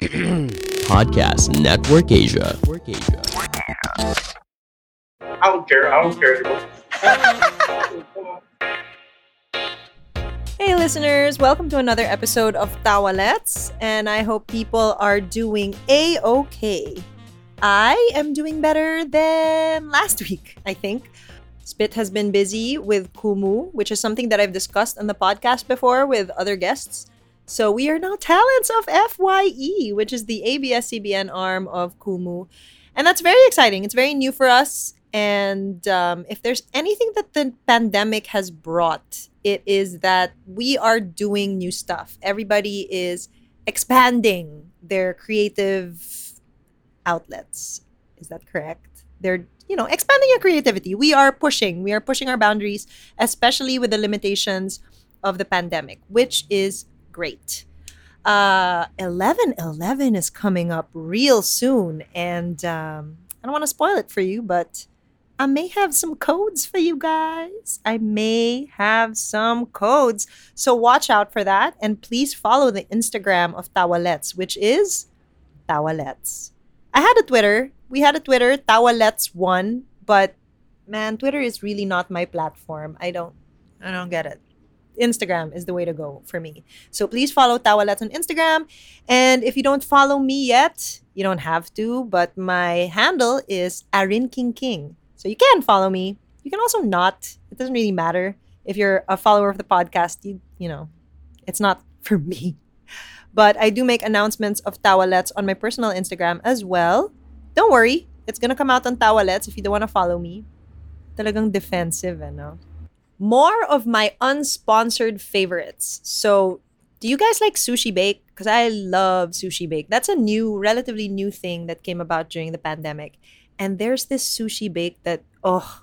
Podcast Network Asia. I don't care. I don't care. Hey, listeners, welcome to another episode of Tawalets, and I hope people are doing a okay. I am doing better than last week, I think. Spit has been busy with Kumu, which is something that I've discussed on the podcast before with other guests. So we are now talents of FYE, which is the ABS-CBN arm of Kumu. And that's very exciting. It's very new for us. And um, if there's anything that the pandemic has brought, it is that we are doing new stuff. Everybody is expanding their creative outlets. Is that correct? They're, you know, expanding your creativity. We are pushing. We are pushing our boundaries, especially with the limitations of the pandemic, which is great. Uh, 11 11 is coming up real soon. And um, I don't want to spoil it for you, but I may have some codes for you guys. I may have some codes. So watch out for that. And please follow the Instagram of Tawalets, which is Tawalets. I had a Twitter. We had a Twitter, Tawalets1, but man, Twitter is really not my platform. I don't I don't get it. Instagram is the way to go for me. So please follow Tawalets on Instagram. And if you don't follow me yet, you don't have to, but my handle is Arin King King. So you can follow me. You can also not. It doesn't really matter. If you're a follower of the podcast, you you know, it's not for me. But I do make announcements of Tawalets on my personal Instagram as well. Don't worry, it's gonna come out on Tawalets if you don't want to follow me. Talagang defensive, eh, no? More of my unsponsored favorites. So, do you guys like sushi bake? Because I love sushi bake. That's a new, relatively new thing that came about during the pandemic. And there's this sushi bake that, oh,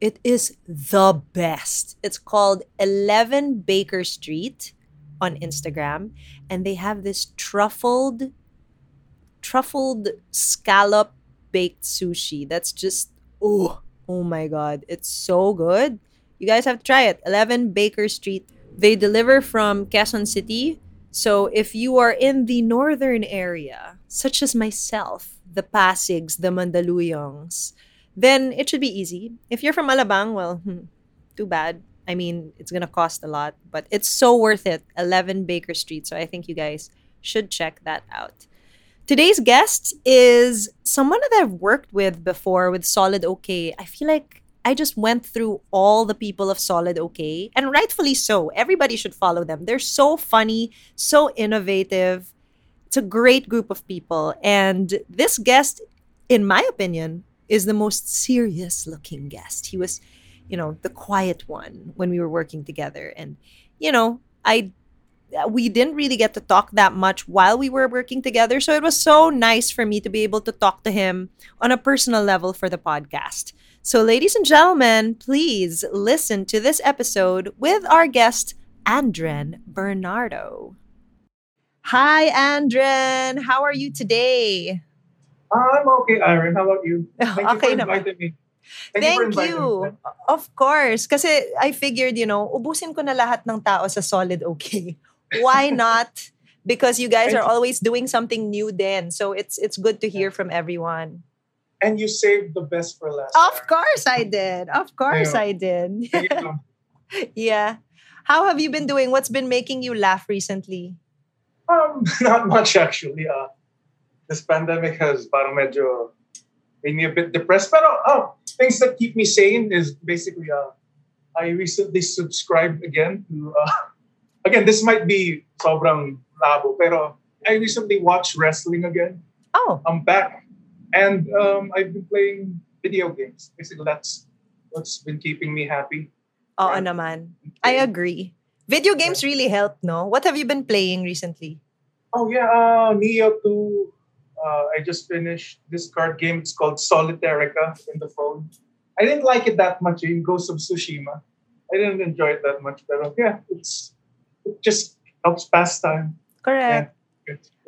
it is the best. It's called 11 Baker Street on Instagram. And they have this truffled, truffled scallop baked sushi that's just, oh, oh my God. It's so good. You guys have to try it. 11 Baker Street. They deliver from Quezon City. So if you are in the northern area, such as myself, the Pasigs, the Mandaluyongs, then it should be easy. If you're from Alabang, well, hmm, too bad. I mean, it's gonna cost a lot, but it's so worth it. 11 Baker Street. So I think you guys should check that out. Today's guest is someone that I've worked with before with Solid OK. I feel like I just went through all the people of Solid OK, and rightfully so. Everybody should follow them. They're so funny, so innovative. It's a great group of people. And this guest, in my opinion, is the most serious looking guest. He was, you know, the quiet one when we were working together. And, you know, I we didn't really get to talk that much while we were working together. So it was so nice for me to be able to talk to him on a personal level for the podcast. So, ladies and gentlemen, please listen to this episode with our guest, Andren Bernardo. Hi, Andren. How are you today? I'm okay, Aaron. How about you? Thank you Okay for naman. inviting me. Thank, for inviting you. Of course. Kasi I figured, you know, ubusin ko na lahat ng tao sa Solid OK. Why not? Because you guys are always doing something new then. So it's it's good to hear from everyone. And you saved the best for last. Of course I did. Of course. I did. Lang. yeah. How have you been doing? What's been making you laugh recently? Um, not much actually. Uh, this pandemic has parang medyo made me a bit depressed. But oh, things that keep me sane is basically uh, I recently subscribed again to uh, again this might be sobrang labo pero I recently watched wrestling again. Oh, I'm back, and um, I've been playing video games. Basically, that's what's been keeping me happy. oo Right. naman. I agree. Video games really help, no? What have you been playing recently? Oh yeah, uh, Nioh 2. Uh, I just finished this card game. It's called Solitairica in the phone. I didn't like it that much in Ghost of Tsushima. I didn't enjoy it that much, but yeah, it's it just helps pass time. Correct.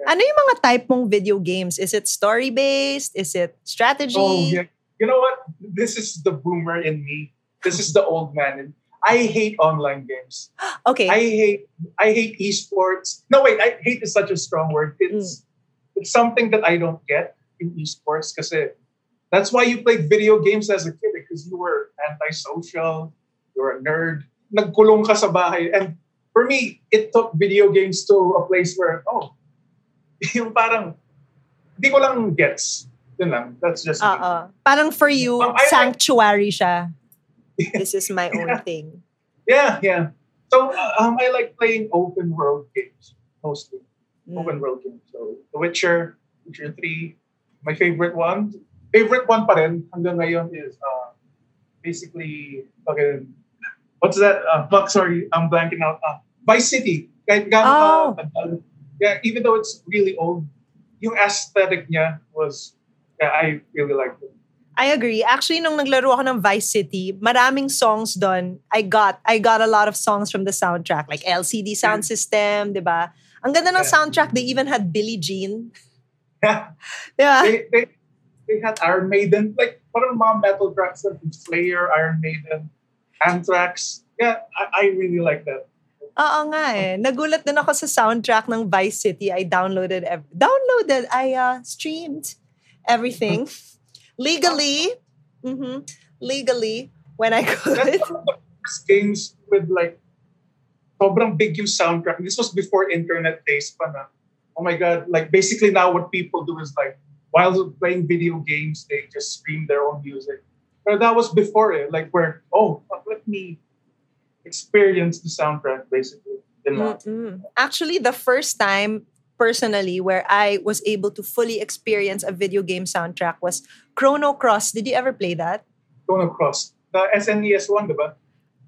Ano yung mga type mong video games? Is it story-based? Is it strategy? Oh yeah. You know what? This is the boomer in me. This is the old man in. I hate online games. Okay. I hate I hate esports. No wait, I hate is such a strong word. It's mm. it's something that I don't get in esports because that's why you played video games as a kid eh, because you were antisocial, you were a nerd, nagkulong ka sa bahay. And for me, it took video games to a place where, oh, yung parang, hindi ko lang gets. Yun lang. That's just me. Oo. Parang for you, Um, I- sanctuary siya. This is my own thing. Yeah, yeah. So um, I like playing open world games mostly. Mm. Open world games. So The Witcher, Witcher 3, my favorite one. Favorite one pa rin hanggang ngayon is uh, basically fucking what's that? Uh, fuck, sorry, I'm blanking out. Uh, Vice City. Kahit gaano ka- uh, yeah, even though it's really old, yung aesthetic niya was yeah, I really liked it. I agree. Actually, nung naglaro ako ng Vice City, maraming songs doon. I got I got a lot of songs from the soundtrack, like LCD Soundsystem, di ba? Ang ganda ng Yeah. soundtrack, they even had Billie Jean. Yeah. Ba? they, they, they had Iron Maiden, like parang mga metal tracks like Slayer, Iron Maiden, Anthrax. Yeah, I, I really like that. Oo nga eh. Nagulat din ako sa soundtrack ng Vice City. I downloaded, ev- downloaded, I uh, streamed everything legally. hmm Legally, when I could. Games with like sobrang big yung soundtrack. This was before internet days pa na. Oh my God, like basically now what people do is like while playing video games, they just stream their own music. But that was before it, like where, oh, let me experience the soundtrack basically. Mm-mm. Actually, the first time personally where I was able to fully experience a video game soundtrack was Chrono Cross. Did you ever play that? Chrono Cross. The SNES one, diba?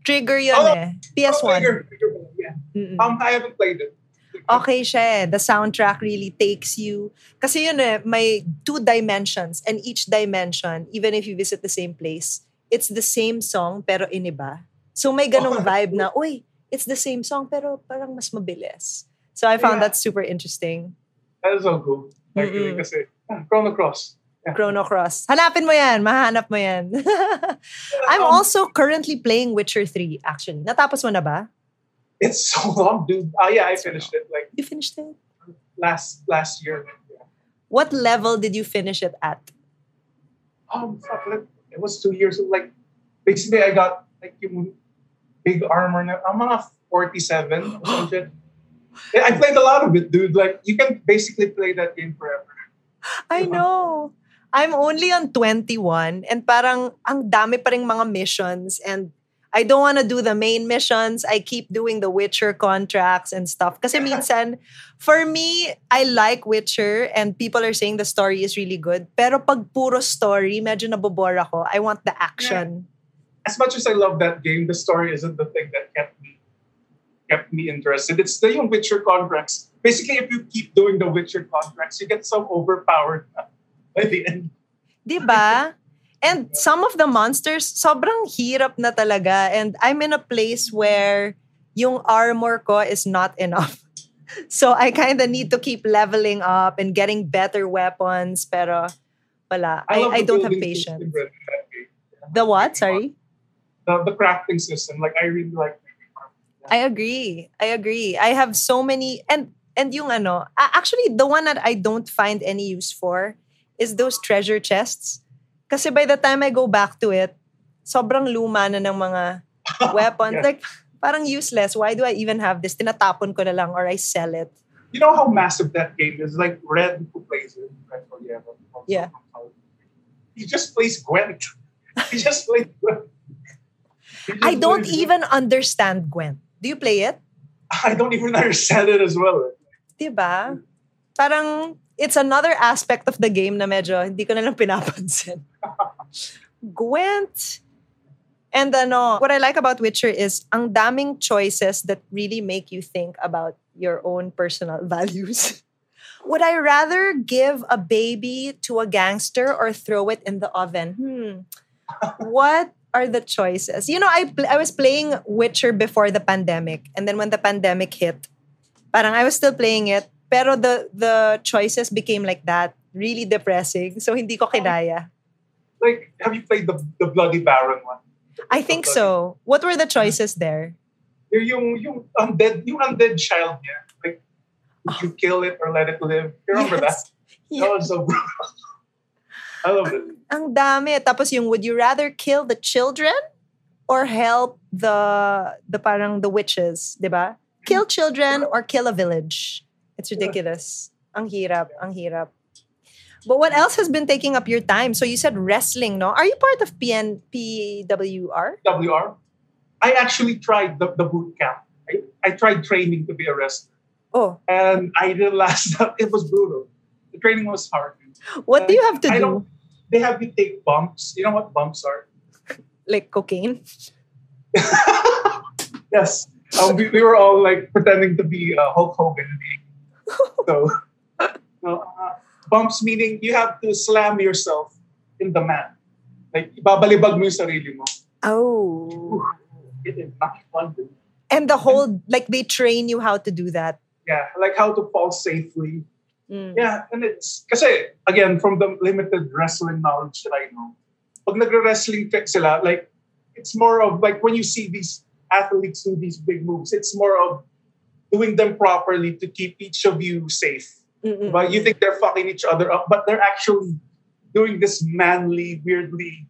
Trigger yun Oh, eh. PS1. Trigger, Trigger, yeah. Mm-mm. Um, I haven't played it. okay siya eh. The soundtrack really takes you. Kasi yun eh, may two dimensions. And each dimension, even if you visit the same place, it's the same song pero iniba. So may ganong vibe na, uy, it's the same song pero parang mas mabilis. So I found Yeah. that super interesting. That is so cool. Actually, Mm-mm. kasi ah, Chrono Cross. Yeah. Chrono Cross. Hanapin mo yan. Mahanap mo yan. I'm Um, also currently playing Witcher 3, actually. Natapos mo na ba? It's so long, dude. Ah, yeah, I finished it like You finished it? last last year. Yeah. What level did you finish it at? Oh, fuck, like, it was two years. Like, basically, I got like yung big armor na, ah, mga 47 or some shit. Yeah, I played a lot of it, dude. Like, you can basically play that game forever. I know. I'm only on 21 and parang ang dami pa ring mga missions and I don't want to do the main missions. I keep doing the Witcher contracts and stuff. Kasi minsan, for me, I like Witcher and people are saying the story is really good. Pero pag puro story, medyo nabobore ako. I want the action. As much as I love that game, the story isn't the thing that kept me kept me interested. It's the yung Witcher contracts. Basically, if you keep doing the Witcher contracts, you get so overpowered by the end. Di ba? And some of the monsters, sobrang hirap na talaga. And I'm in a place where yung armor ko is not enough. So I kind of need to keep leveling up and getting better weapons. Pero wala. I, love I don't have patience. system in that game. The what? Sorry? The, the crafting system. Like, I really like I agree. I agree. I have so many and and yung ano, actually the one that I don't find any use for is those treasure chests. Kasi by the time I go back to it, sobrang luma na ng mga weapons. Yeah. Like parang useless. Why do I even have this? Tinatapon ko na lang or I sell it. You know how massive that game is? Like, Red, who plays it? Red Forever. Yeah. He just plays Gwent. He just plays Gwent. I don't even understand Gwent. Do you play it? I don't even understand it as well. Diba? Parang it's another aspect of the game na medyo hindi ko na lang pinapansin. Gwent. And ano, what I like about Witcher is ang daming choices that really make you think about your own personal values. Would I rather give a baby to a gangster or throw it in the oven? Hmm. What are the choices? You know, I pl- I was playing Witcher before the pandemic, and then when the pandemic hit, parang I was still playing it, pero the the choices became like that, really depressing. So hindi ko kinaya. Like, have you played the, the Bloody Baron one? I think so. What were the choices there? Yung, yung, undead, yung undead child niya. Like, would you ah. kill it or let it live? You remember that? Yes. That was so brutal. I love it. Ang dami. Tapos yung would you rather kill the children or help the the parang the witches, 'di ba? Kill children or kill a village. It's ridiculous. Ang hirap, ang hirap. But what else has been taking up your time? So you said wrestling, no? Are you part of PN PWR? WR. I actually tried the, the boot camp. I, I tried training to be a wrestler. Oh, And I didn't last that. It was brutal. The training was hard. what do you have to I do? They have you take bumps. You know what bumps are? Like cocaine? Yes. Um, we, we were all like pretending to be uh, Hulk Hogan. so, uh, bumps meaning you have to slam yourself in the mat. Like, ibabalibag mo yung sarili mo. Oh. It is not fun. And the whole like they train you how to do that. Yeah, like how to fall safely. Mm. Yeah, and it's, kasi, again, from the limited wrestling knowledge that I know, pag nagre-wrestling sila, like, it's more of, like, when you see these athletes do these big moves, it's more of doing them properly to keep each of you safe. Mm-mm. But you think they're fucking each other up, but they're actually doing this manly, weirdly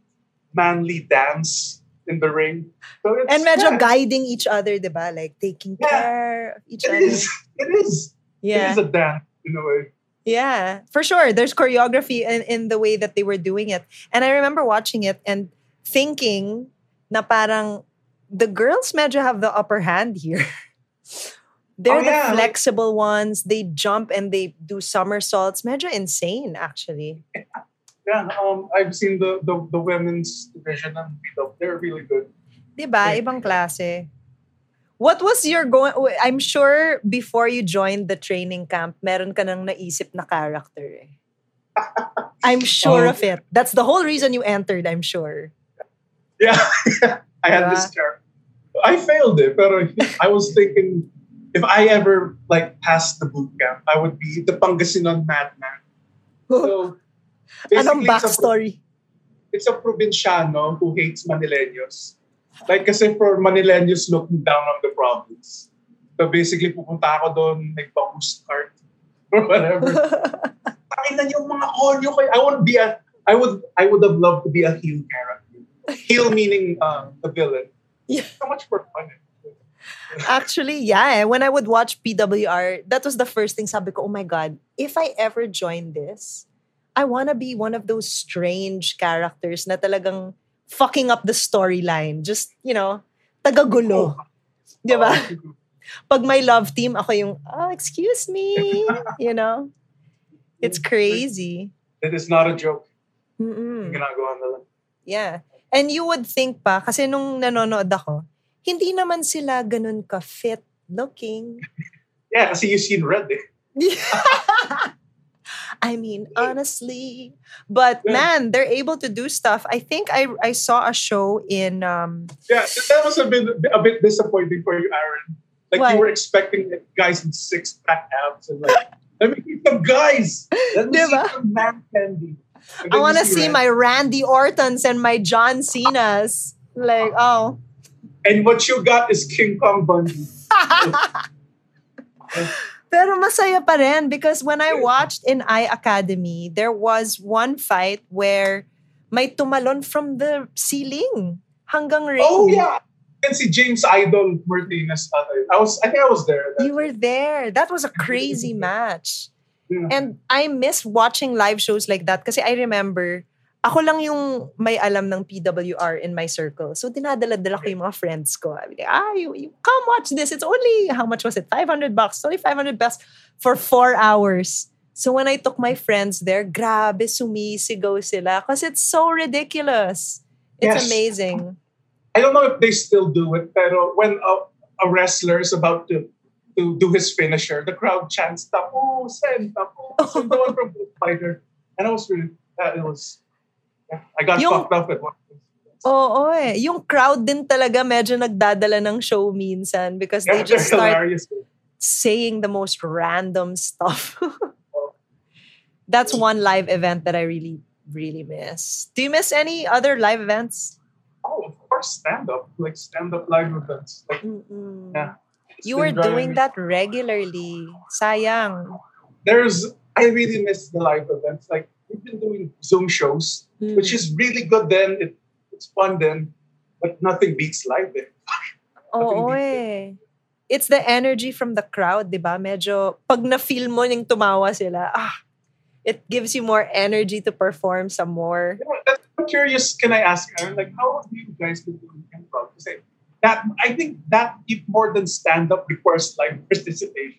manly dance in the ring. So it's, And medyo yeah, guiding each other, 'di ba? Like taking Yeah. care of each it other. is. It is. Yeah. is a dance in a way. Yeah, for sure. There's choreography in, in the way that they were doing it. And I remember watching it and thinking na parang the girls medyo have the upper hand here. They're Oh, the flexible ones. They jump and they do somersaults. Medyo insane, actually. Yeah, um, I've seen the, the, the women's division and they're really good. Diba? Ibang klase. What was your going... I'm sure before you joined the training camp, meron ka nang naisip na character eh. I'm sure Oh. of it. That's the whole reason you entered, I'm sure. Yeah, I had Yeah. this character. I failed it, but I was thinking if I ever like passed the boot camp, I would be the Pangasinan madman. So Anong basically, it's a, backstory? it's a provinciano who hates Manileños. Like kasi for Manileños looking down on the province. So basically pupunta ako doon, nagpa-host cart or whatever. Pakinggan yung mga konyo kayo. I would be a I would I would have loved to be a heel character. Heel meaning uh, the villain. Yeah. So much more fun. Actually, yeah. eh. When I would watch PWR, that was the first thing sabi ko, oh my God, if I ever join this, I want to be one of those strange characters na talagang fucking up the storyline. Just, you know, tagagulo. Di ba? Oh, Pag may love team, ako yung, oh, excuse me. You know? It's crazy. It is not a joke. Mm-mm. Ginagawa nila. Yeah. And you would think pa, kasi nung nanonood ako, hindi naman sila ganun ka-fit looking. Yeah, kasi you seen red eh. I mean, honestly. But Yeah. man, they're able to do stuff. I think I I saw a show in um Yeah, that was a bit a bit disappointing for you, Aaron. Like Why? you were expecting guys with six pack abs and like, let me see some guys. Let me see some man candy. I want to see my Randy Ortons and my John Cenas. Like, oh. And what you got is King Kong Bundy. Pero masaya pa rin because when I watched in I Academy, there was one fight where may tumalon from the ceiling hanggang ring. Oh yeah. Can see James Idol Martinez. I was I think I was there. You were there. That was a crazy match. Yeah. And I miss watching live shows like that kasi I remember, ako lang yung may alam ng PWR in my circle. So dinadala-dala ko yung mga friends ko. Be like, ah, you, you come watch this. It's only, how much was it? 500 bucks. It's only 500 bucks for four hours. So when I took my friends there, grabe, sumisigaw sila because it's so ridiculous. It's Yes. amazing. I don't know if they still do it, pero when a, a wrestler is about to to do his finisher, the crowd chants "Tapusin, Tapusin," the one from Blue Fighter, and I was really, uh, it was, I got Yung- fucked up at one. Oo eh. Yung crowd din talaga medyo nagdadala ng show minsan because they Yeah, just they're start hilarious. saying the most random stuff. That's one live event that I really, really miss. Do you miss any other live events? Oh, of course, stand up, like stand up live events. Like Mm-mm. Yeah. You were doing me- that regularly. Sayang. There's I really miss the live events. Like we've been doing Zoom shows, which is really good. Then it, it's fun then, but nothing beats live. Eh. Oo eh. It's the energy from the crowd, di ba? Medyo, pag na-feel mo yung tumawa sila, ah, it gives you more energy to perform some more. That's- I'm curious. Can I ask, Aaron, like, how have you guys doing improv? Kasi that I think that if more than stand up requires live participation.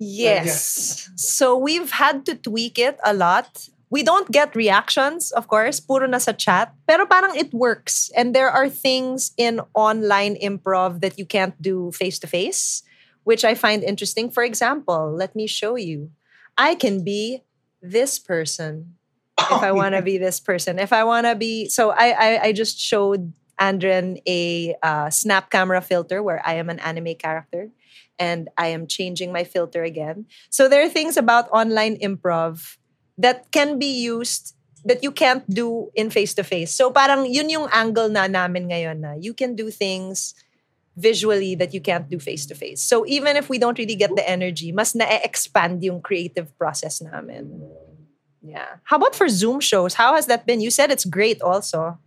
Yes. So we've had to tweak it a lot. We don't get reactions, of course, puro na sa chat, pero parang it works. And there are things in online improv that you can't do face to face, which I find interesting. For example, let me show you. I can be this person if I want to be this person. If I want to be, so I, I I just showed Andren a uh, snap camera filter where I am an anime character, and I am changing my filter again. So there are things about online improv that can be used that you can't do in face to face. So parang yun yung angle na namin ngayon na you can do things visually that you can't do face to face. So even if we don't really get the energy, mas na-expand yung creative process namin. Yeah. How about for Zoom shows? How has that been? You said it's great also.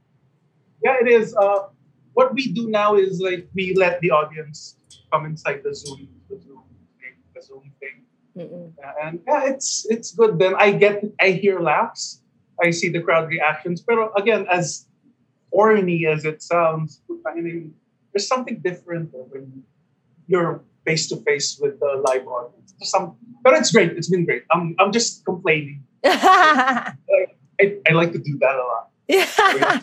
Yeah, it is. Uh, what we do now is like we let the audience come inside the Zoom, the Zoom thing, the Zoom thing, Mm-mm. And yeah, it's it's good. Then I get, I hear laughs, I see the crowd reactions. But again, as corny as it sounds, I mean, there's something different when you're face to face with the live audience. Some, but it's great. It's been great. I'm I'm just complaining. I, I like to do that a lot. Yeah.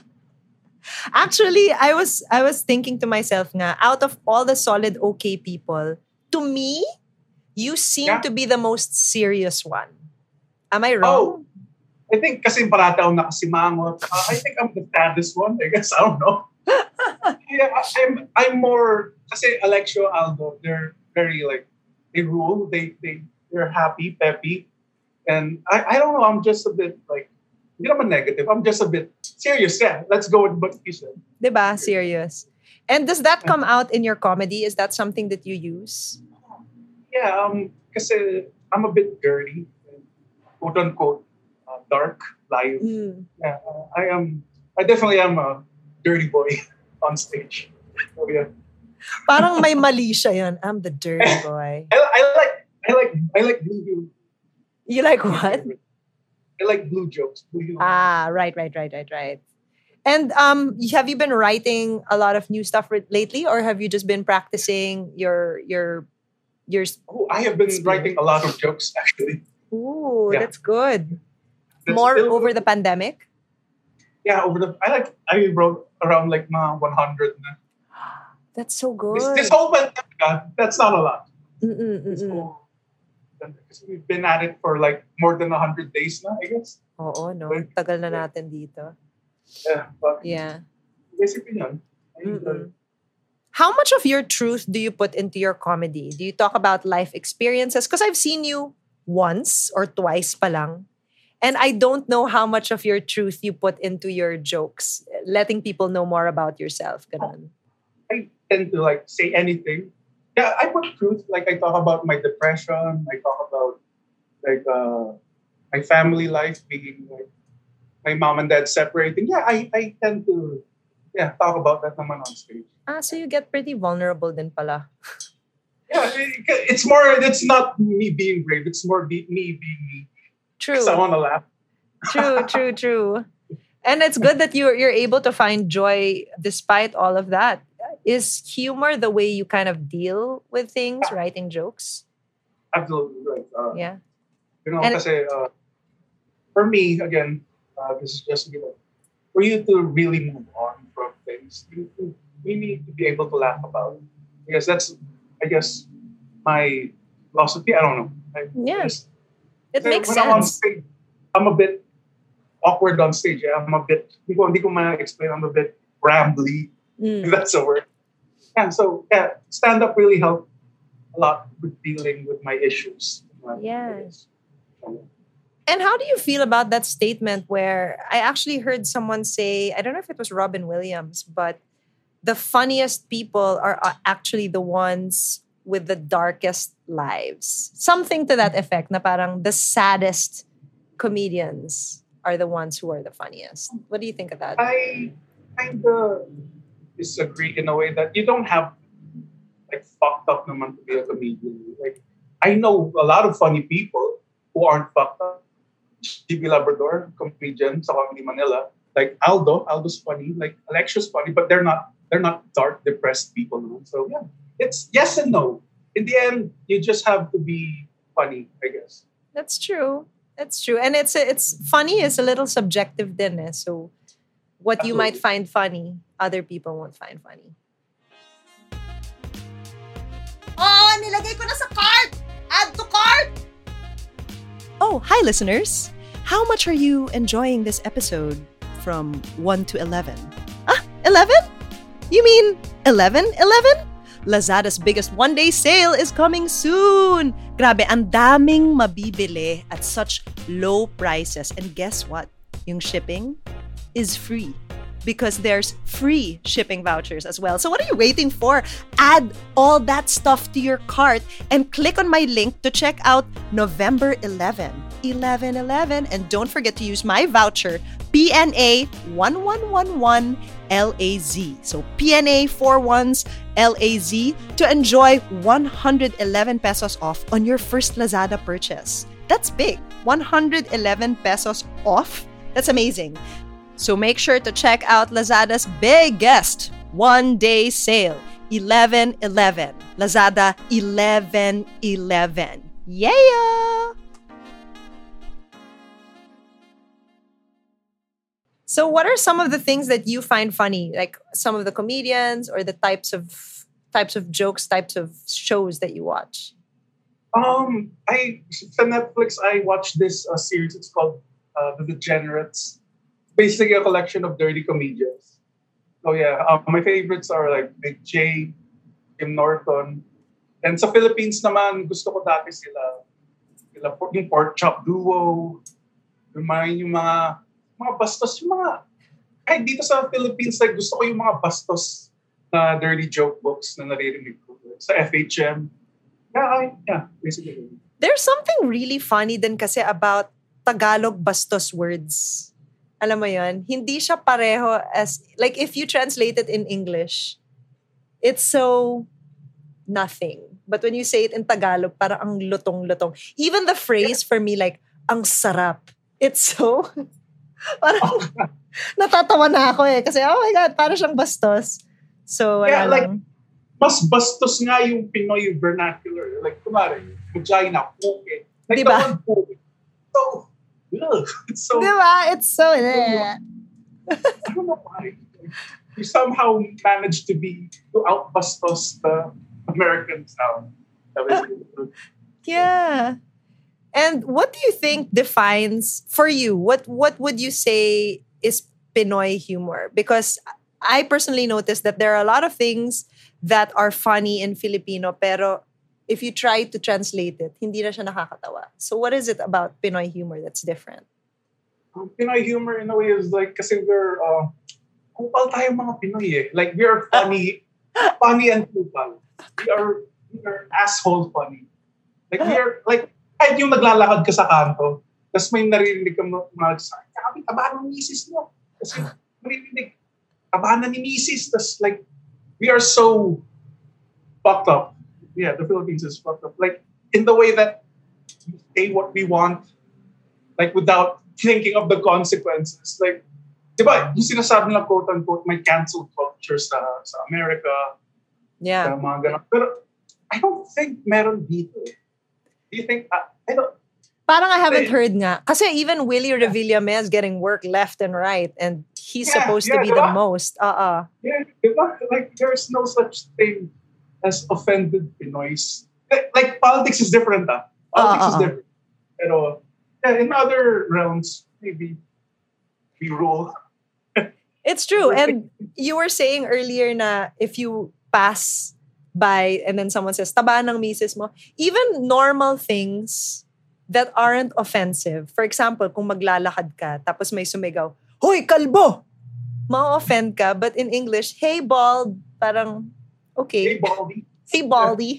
Actually, I was I was thinking to myself nga, out of all the solid okay people, to me, you seem Yeah. to be the most serious one. Am I wrong? Oh. I think kasi parati ako nakasimangot. Uh, I think I'm the saddest one. I guess I don't know. yeah, I- I'm I'm more kasi Alexio Aldo. They're very like they rule. They they they're happy, peppy, and I I don't know. I'm just a bit like hindi naman negative. I'm just a bit serious. Yeah, let's go with what you said. Diba? Serious. And does that come out in your comedy? Is that something that you use? Yeah, um, kasi I'm a bit dirty, quote unquote, uh, dark, live. Mm. Yeah, uh, I am. I definitely am a dirty boy on stage. Oh yeah. Parang may mali siya yun. I'm the dirty boy. I, I like I like I like blue. You like what? I like blue jokes. Blue humor. Ah, right, right, right, right, right. And um, have you been writing a lot of new stuff lately, or have you just been practicing your your your? oh, I have been Spirit. writing a lot of jokes actually. Ooh, Yeah. that's good. That's More still- over the pandemic. yeah over the I like I wrote around like mga 100. That's so good. this whole pandemic, ah, that's not a lot. Mm-mm, This mm-mm. Because we've been at it for like more than 100 days now, I guess. Oo, no. Tagal na natin dito. Yeah, but Yeah. basically yun. How much of your truth do you put into your comedy? Do you talk about life experiences? Because I've seen you once or twice pa lang. And I don't know how much of your truth you put into your jokes, letting people know more about yourself. Ganun. I tend to like say anything. Yeah, I put truth. Like I talk about my depression. I talk about like uh, my family life being like my mom and dad separating. Yeah, I, I tend to yeah talk about that naman on stage. Ah, so you get pretty vulnerable then pala. Yeah, it's more. It's not me being brave. It's more be, me being me. True. I want to laugh. true, true, true. And it's good that you're you're able to find joy despite all of that. Is humor the way you kind of deal with things, writing jokes? Absolutely right. Uh, Yeah. You know, And- kasi uh, for me, again, uh, this is just me, like, for you to really move on from things, you, you, you need to be able to laugh about it. Because that's, I guess, my philosophy. I don't know. I, Yeah. just- It makes when I'm on sense. stage, I'm a bit awkward on stage. Yeah? I'm a bit, hindi ko, hindi ko ma-explain, I'm a bit rambly. Mm. that's a word. Yeah, so yeah, stand up really helped a lot with dealing with my issues. Yes. And how do you feel about that statement where I actually heard someone say, I don't know if it was Robin Williams, but the funniest people are actually the ones with the darkest lives. Something to that effect na parang the saddest comedians are the ones who are the funniest. What do you think of that? I kind of disagree in a way that you don't have like fucked up naman to be a comedian. Like I know a lot of funny people who aren't fucked up. GB Labrador, comedian sa Comedy Manila. Like Aldo, Aldo's funny. Like Alexia's funny, but they're not they're not dark, depressed people. So yeah, it's yes and no. In the end, you just have to be funny, I guess. That's true. That's true. And it's it's funny is a little subjective then. Eh? So what you might find funny, other people won't find funny. Oh, nilagay ko na sa cart! Add to cart! Oh, hi listeners. How much are you enjoying this episode from 1 to 11? Ah, 11? You mean 11 11? Lazada's biggest one-day sale is coming soon. Grabe, ang daming mabibili at such low prices. And guess what? Yung shipping is free because there's free shipping vouchers as well. So what are you waiting for? Add all that stuff to your cart and click on my link to check out November 11. 11 11 and don't forget to use my voucher PNA 1111 LAZ. So PNA 41s LAZ to enjoy 111 pesos off on your first Lazada purchase. That's big. 111 pesos off. That's amazing. So make sure to check out Lazada's biggest one day sale 11 11. Lazada 11 11. Yeah! So, what are some of the things that you find funny? Like some of the comedians or the types of types of jokes, types of shows that you watch? Um, I for Netflix I watched this uh, series. It's called uh, The Degenerates. Basically, a collection of dirty comedians. Oh yeah, um, my favorites are like Big J, Tim Norton, and sa Philippines naman gusto ko dati sila, sila yung Pork Chop Duo, yung mga yung mga mga bastos yung mga kahit dito sa Philippines like gusto ko yung mga bastos na dirty joke books na naririnig ko sa FHM. Yeah, yeah, basically. There's something really funny din kasi about Tagalog bastos words. Alam mo yon Hindi siya pareho as, like if you translate it in English, it's so nothing. But when you say it in Tagalog, parang ang lutong-lutong. Even the phrase for me, like, ang sarap. It's so, parang, natatawa na ako eh. Kasi, oh my God, parang siyang bastos. So, Yeah, like, lang. Mas bastos nga yung Pinoy vernacular. Like, kumari, vagina, puke. Like, Diba? the word puke. So, it's so, Di ba? It's so, eh. I don't know why. You somehow managed to be, to outbastos the Americans was Yeah. And what do you think defines for you? What what would you say is Pinoy humor? Because I personally noticed that there are a lot of things that are funny in Filipino pero if you try to translate it, hindi na siya nakakatawa. So what is it about Pinoy humor that's different? um, Pinoy humor in a way is like, kasi we're, uh, kupal tayo mga Pinoy eh. Like, we are funny, funny and kupal. We are, we are asshole funny. Like, we are, like, kahit yung naglalakad ka sa kanto, tapos may naririnig ka mga sa sabi, taba ng misis mo. Kasi naririnig, taba na ni misis. Tapos like, we are so fucked up. Yeah, the Philippines is fucked up. Like, in the way that we say what we want, like without thinking of the consequences. Like, di ba, yung sinasabi na quote-unquote, may cancel culture sa, sa America, Yeah. sa mga ganun. Pero, I don't think meron dito eh. Do you think, uh, I don't, Parang I haven't heard nga. Kasi even Willie Revillame is getting work left and right and he's Yeah, supposed to yeah, be the most. Uh-uh. yeah, di ba? Like, there's no such thing as offended Pinoys. Like, like politics is different ah. Politics Ah, is ah, ah. different. Pero, yeah, in other realms, maybe we rule. It's true. And you were saying earlier na if you pass by and then someone says, taba ng misis mo, even normal things that aren't offensive. For example, kung maglalakad ka, tapos may sumigaw, Hoy, kalbo! Ma-offend ka. But in English, hey, bald, parang, Hey, okay. Baldy. Hey, baldy.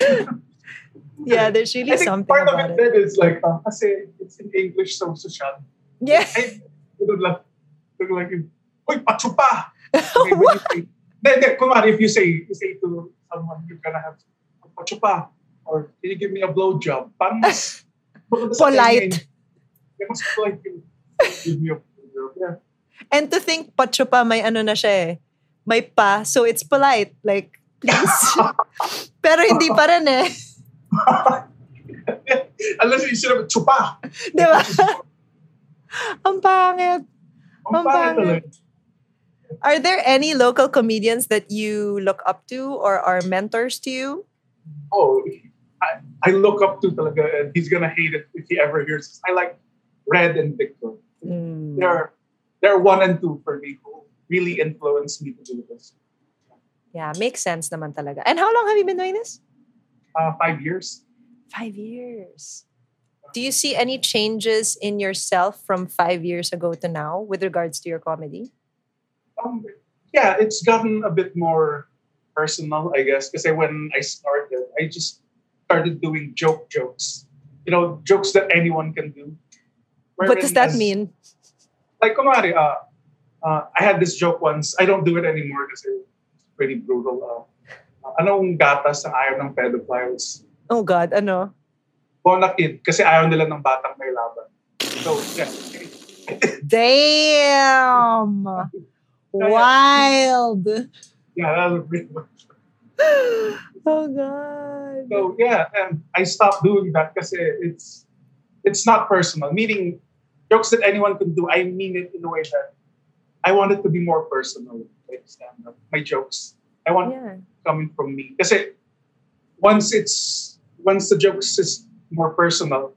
Yeah, there's really I think something part of it it. then is like, uh, kasi it's in English so social. Yeah. Ganun lang. Ganun lang yung, Uy, pachupa! Okay, you say, then, then, kunwari, if you say, you say to someone, you're gonna have pachupa, or can you give me a blowjob? Parang mas, Polite. Yeah, mas polite yung give me a blowjob. Yeah. And to think pacho pa may ano na siya eh. May pa, so it's polite. Like, please. Pero hindi pa rin eh. Unless you should have chupa. Di ba? Ang pangit. Ang Ang pangit. Are there any local comedians that you look up to or are mentors to you? Oh, I, I look up to talaga and he's gonna hate it if he ever hears this. I like Red and Victor. Mm. They're they're one and two for me really influenced me to do this. Yeah, makes sense naman talaga. And how long have you been doing this? Uh, five years. Five years. Do you see any changes in yourself from five years ago to now with regards to your comedy? Um, yeah, it's gotten a bit more personal, I guess, because when I started, I just started doing joke jokes. You know, jokes that anyone can do. What does that as- mean? Like, kumari, uh, uh, I had this joke once. I don't do it anymore because it's pretty brutal. Uh, uh, anong gatas ang ayaw ng pedophiles? Oh God, ano? Bonakid, kasi ayaw nila ng batang may laban. So, yeah. Damn! Wild! Yeah, that was pretty much. Oh God. So yeah, and I stopped doing that because it's it's not personal. Meaning jokes that anyone can do. I mean it in a way that I want it to be more personal. Like stand up, my jokes. I want Yeah. coming from me. Kasi once it's once the jokes is more personal,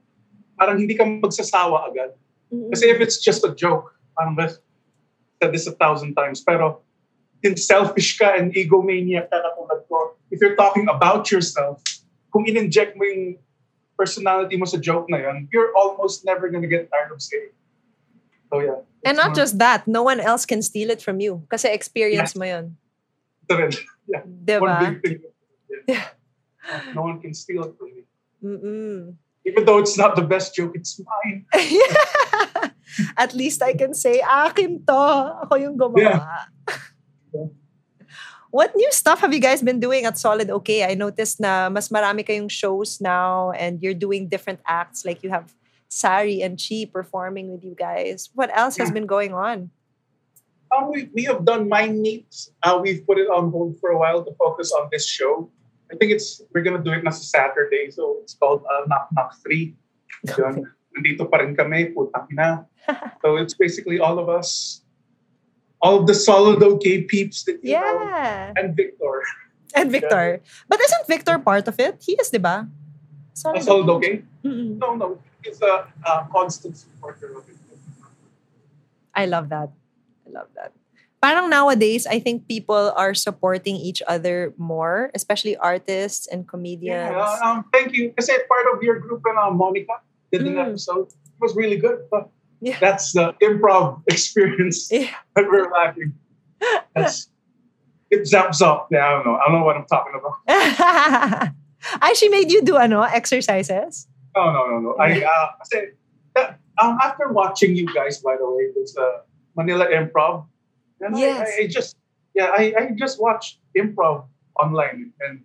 parang hindi ka magsasawa agad. Mm-mm. Kasi if it's just a joke, parang said this a thousand times, pero since selfish ka and egomaniac ka katulad ko, if you're talking about yourself, kung in-inject mo yung personality mo sa joke na yun, you're almost never gonna get tired of saying. So yeah. And it's not just that, no one else can steal it from you. Kasi experience mo yun. One Diba? big thing. Yeah. No one can steal it from me. Mm-mm. Even though it's not the best joke, it's mine. At least I can say, akin to. Ako yung gumawa. Yeah. What new stuff have you guys been doing at Solid OK? I noticed na mas marami kayong shows now and you're doing different acts. Like you have Sari and Chi performing with you guys. What else has been going on? Um, we, we have done Mind Meet. Uh, we've put it on hold for a while to focus on this show. I think it's we're gonna do it na sa Saturday, so it's called uh, Knock Knock Three. Yun. Nandito pa rin kami, ina. So it's basically all of us, all of the solid okay peeps that you know, Yeah. and Victor. And Victor. But isn't Victor part of it? He is, di ba? Uh, solid okay? Mm-mm. No, no, he's a, a constant supporter of it. I love that. I love that. Parang nowadays, I think people are supporting each other more, especially artists and comedians. Yeah, uh, um, thank you. Kasi part of your group and uh, Monica did an Mm. episode. It was really good. But Yeah. That's the improv experience Yeah. that we're lacking. That's, it zaps up. Yeah, I don't know. I don't know what I'm talking about. I actually made you do ano, exercises? No, no, no, no. I uh, kasi that, um, after watching you guys, by the way, this uh, Manila Improv, and I- Yes. I, I just yeah, I, I just watched improv online, and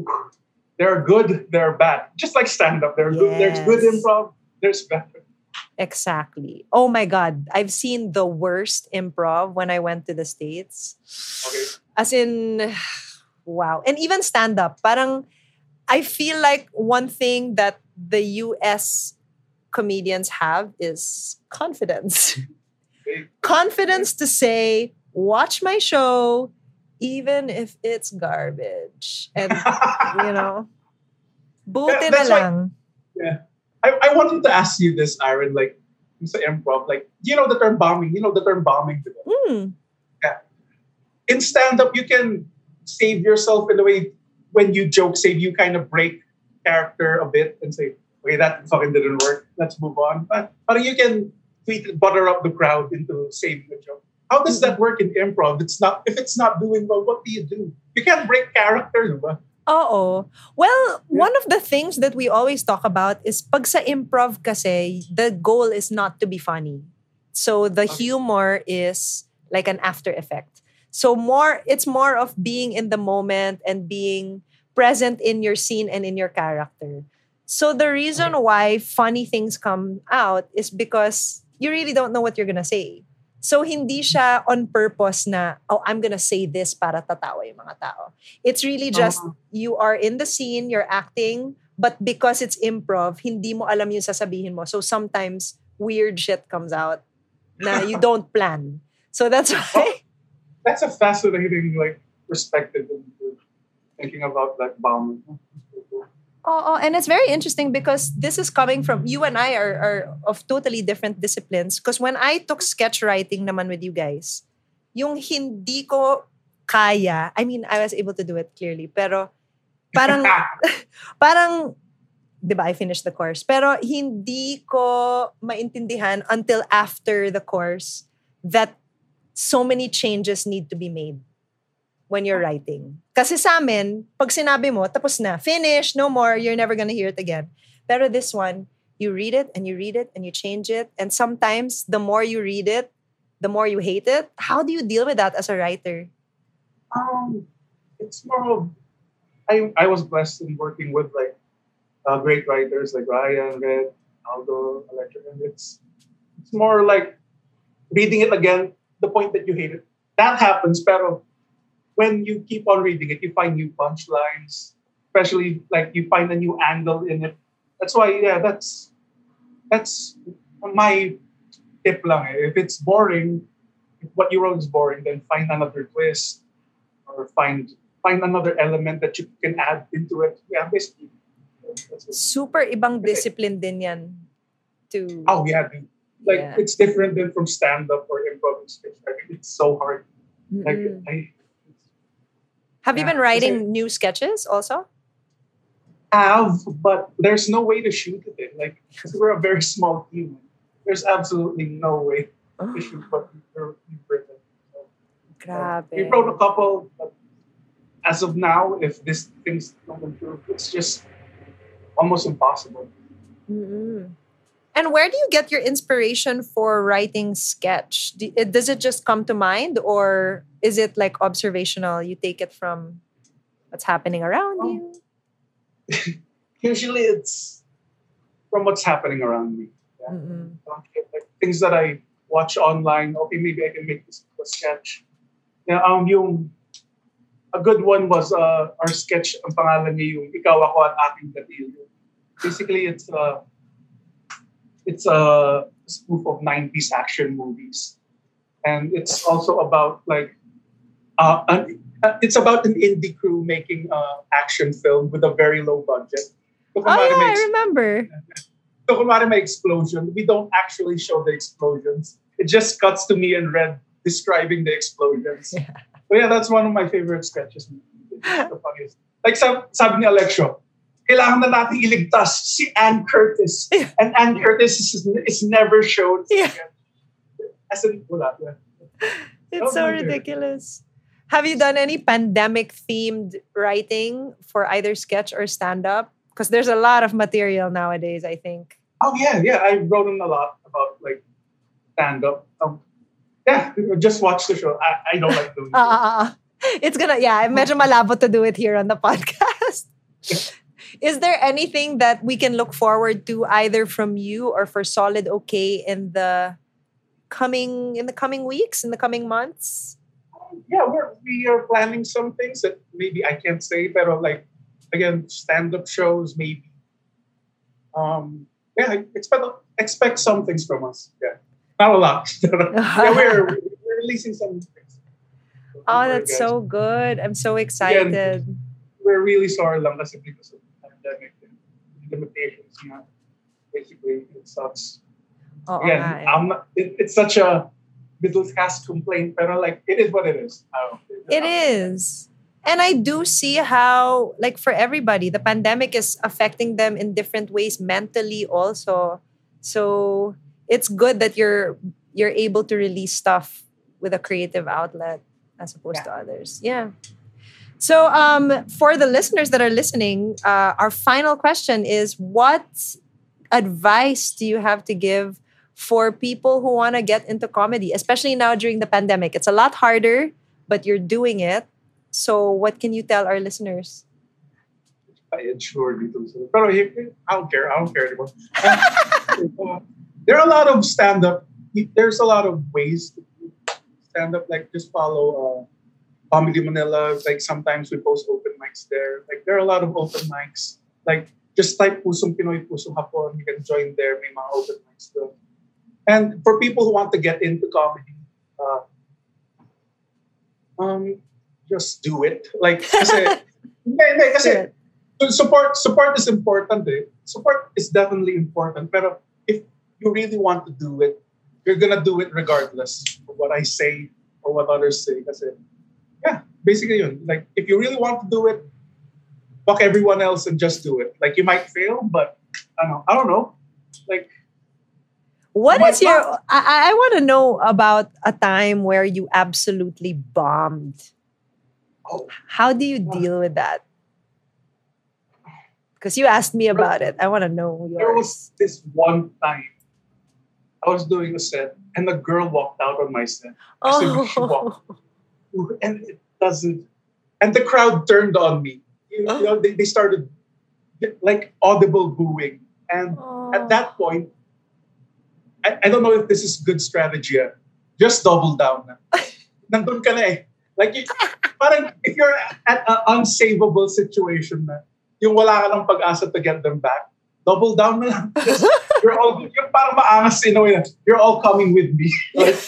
they're good, they're bad. Just like stand up, they're good. There's good improv. There's bad. Exactly. Oh my God. I've seen the worst improv when I went to the States. Okay. As in, wow. And even stand up. Parang, I feel like one thing that the US comedians have is confidence. Confidence to say, watch my show, even if it's garbage. And, you know, buti na that's why- lang. I, I wanted to ask you this, Aaron, like sa improv, like you know the term bombing, you know the term bombing diba? Hmm. in stand-up you can save yourself in a way when you joke, save you kind of break character a bit and say, okay, that fucking didn't work. Let's move on. But but you can tweet butter up the crowd into saving the joke. How does that work in improv? It's not if it's not doing well, what do you do? You can't break character, diba? Oo. Well, one of the things that we always talk about is pag sa improv kasi, the goal is not to be funny. So the Okay. humor is like an after effect. So more it's more of being in the moment and being present in your scene and in your character. So the reason why funny things come out is because you really don't know what you're gonna say. So hindi siya on purpose na, oh, I'm gonna say this para tatawa yung mga tao. It's really just Uh-huh. you are in the scene, you're acting, but because it's improv, hindi mo alam yung sasabihin mo. So sometimes weird shit comes out na you don't plan. So that's why. That's a fascinating like perspective thinking about that bound. Oh, and it's very interesting because this is coming from you and I are, are of totally different disciplines. Because when I took sketch writing naman with you guys, yung hindi ko kaya, I mean, I was able to do it clearly, pero parang parang, di ba, I finished the course. Pero hindi ko maintindihan until after the course that so many changes need to be made when you're writing. Kasi sa amin, pag sinabi mo, tapos na, finish, no more, you're never gonna hear it again. Pero this one, you read it and you read it and you change it. And sometimes, the more you read it, the more you hate it. How do you deal with that as a writer? Um, it's more of I I was blessed in working with like uh, great writers like Ryan, Red, Aldo, Electric, and it's it's more like reading it again. The point that you hate it that happens, pero when you keep on reading it, you find new punchlines. Especially like you find a new angle in it. That's why yeah, that's that's my tip lang. eh. If it's boring, if what you wrote is boring, then find another twist or find find another element that you can add into it. Yeah, basically. Super ibang discipline din yan to... Oh yeah, dude. like Yeah. it's different than from stand up or improv sketch. I think it's so hard. Like Mm-mm. I Have you been writing new sketches also? have, but there's no way to shoot it. Like we're a very small team. There's absolutely no way to oh. shoot what we've written. So, Grabe. We wrote a couple, but as of now, if this things don't improve, it's just almost impossible. Mm-mm. And where do you get your inspiration for writing sketch? Does it just come to mind, or is it like observational? You take it from what's happening around Oh. you. Usually, it's from what's happening around me. Yeah. Mm-mm. Like things that I watch online. Okay, maybe I can make this a sketch. Yeah, um, yung a good one was uh, our sketch. Ang pangalan niya yung Ikaw Ako at Aking Gatilyo. Basically, it's a it's a spoof of 90s action movies, and it's also about like uh, an, uh, it's about an indie crew making uh, action film with a very low budget. So, Oh yeah, I remember. so kunwari may explosion, we don't actually show the explosions. It just cuts to me and Red describing the explosions. Yeah. So yeah, that's one of my favorite sketches. The funniest. Like sab sabi ni Alexio, kailangan na natin iligtas si Anne Curtis. And Anne Curtis is, is never shown. Yeah. As in, wala. It's Oh, so my dear. Have you done any pandemic themed writing for either sketch or stand up? Because there's a lot of material nowadays. I think. Oh yeah, yeah. I wrote in a lot about like stand up. Um, yeah, just watch the show. I, I don't like doing it. Ah. It's gonna, yeah, I medyo malabo to do it here on the podcast. Is there anything that we can look forward to either from you or for Solid OK in the coming in the coming weeks, in the coming months? Yeah, we're we are planning some things that maybe I can't say, but like again, stand up shows maybe. Um, yeah, expect expect some things from us. Yeah, not a lot. yeah, we're we're releasing some things. Oh, that's so good. I'm so excited. We're really sorry lang kasi because of the pandemic and limitations. nga. Basically, it sucks. Oo Again, nga eh. I'm not, it, it's such a middle class complaint, but like it is what it is. Um, it is. And I do see how, like, for everybody, the pandemic is affecting them in different ways mentally also. So it's good that you're you're able to release stuff with a creative outlet as opposed to others. Yeah. So, um, for the listeners that are listening, uh, our final question is: What advice do you have to give for people who want to get into comedy, especially now during the pandemic? It's a lot harder, but you're doing it. So, what can you tell our listeners? I ensure dito. Pero I don't care. I don't care anymore. There are a lot of stand-up. There's a lot of ways to stand up. Like just follow uh, Comedy Manila. Like sometimes we post open mics there. Like there are a lot of open mics. Like just type Pusong Pinoy, Pusong Hapon. You can join there. May mga open mics there. And for people who want to get into comedy, uh, um, just do it. Like kasi, hindi, hindi, kasi support support is important eh. Support is definitely important. Pero if you really want to do it, you're gonna do it regardless of what I say or what others say. Kasi, yeah, basically yun. Like, if you really want to do it, fuck everyone else and just do it. Like, you might fail, but I don't know. I don't know. Like, what is your? I, I want to know about a time where you absolutely bombed. Oh. How do you deal with that? Because you asked me about it. I want to know yours. There was this one time I was doing a set and a girl walked out on my set. Oh. she walked. And it doesn't, and the crowd turned on me. You, oh. you know, they, they started like audible booing. And oh. at that point, I, I don't know if this is good strategy. Just double down. Nandun ka na eh. Like, you, parang if you're at an unsavable situation na, yung wala ka ng pag-asa to get them back, double down na lang. you're all, yung parang maangas in a way you're all coming with me. Like,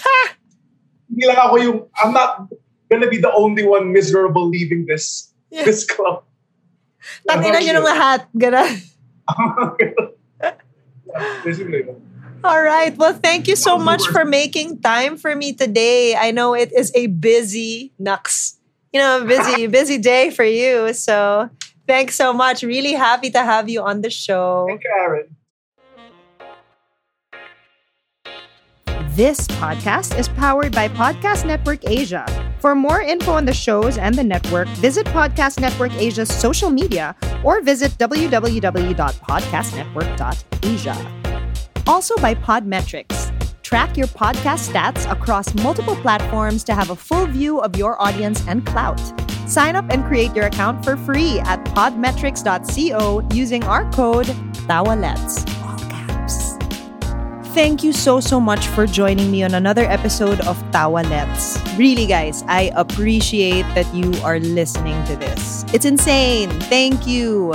hindi lang ako yung, I'm not gonna be the only one miserable leaving this yeah. this club. Tangina nyo ng lahat. Gana. All right. Well, thank you so much for making time for me today. I know it is a busy nux, you know, busy, busy day for you. So Thanks so much. Really happy to have you on the show. Thank you, Aaron. This podcast is powered by Podcast Network Asia. For more info on the shows and the network, visit Podcast Network Asia's social media or visit www.podcastnetwork.asia. Also by Podmetrics. Track your podcast stats across multiple platforms to have a full view of your audience and clout. Sign up and create your account for free at podmetrics.co using our code TAWALETS. All caps. Thank you so, so much for joining me on another episode of Tawalets. Really, guys, I appreciate that you are listening to this. It's insane. Thank you.